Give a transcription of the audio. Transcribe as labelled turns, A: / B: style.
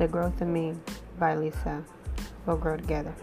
A: The Growth of Me by Lisa. We'll grow together.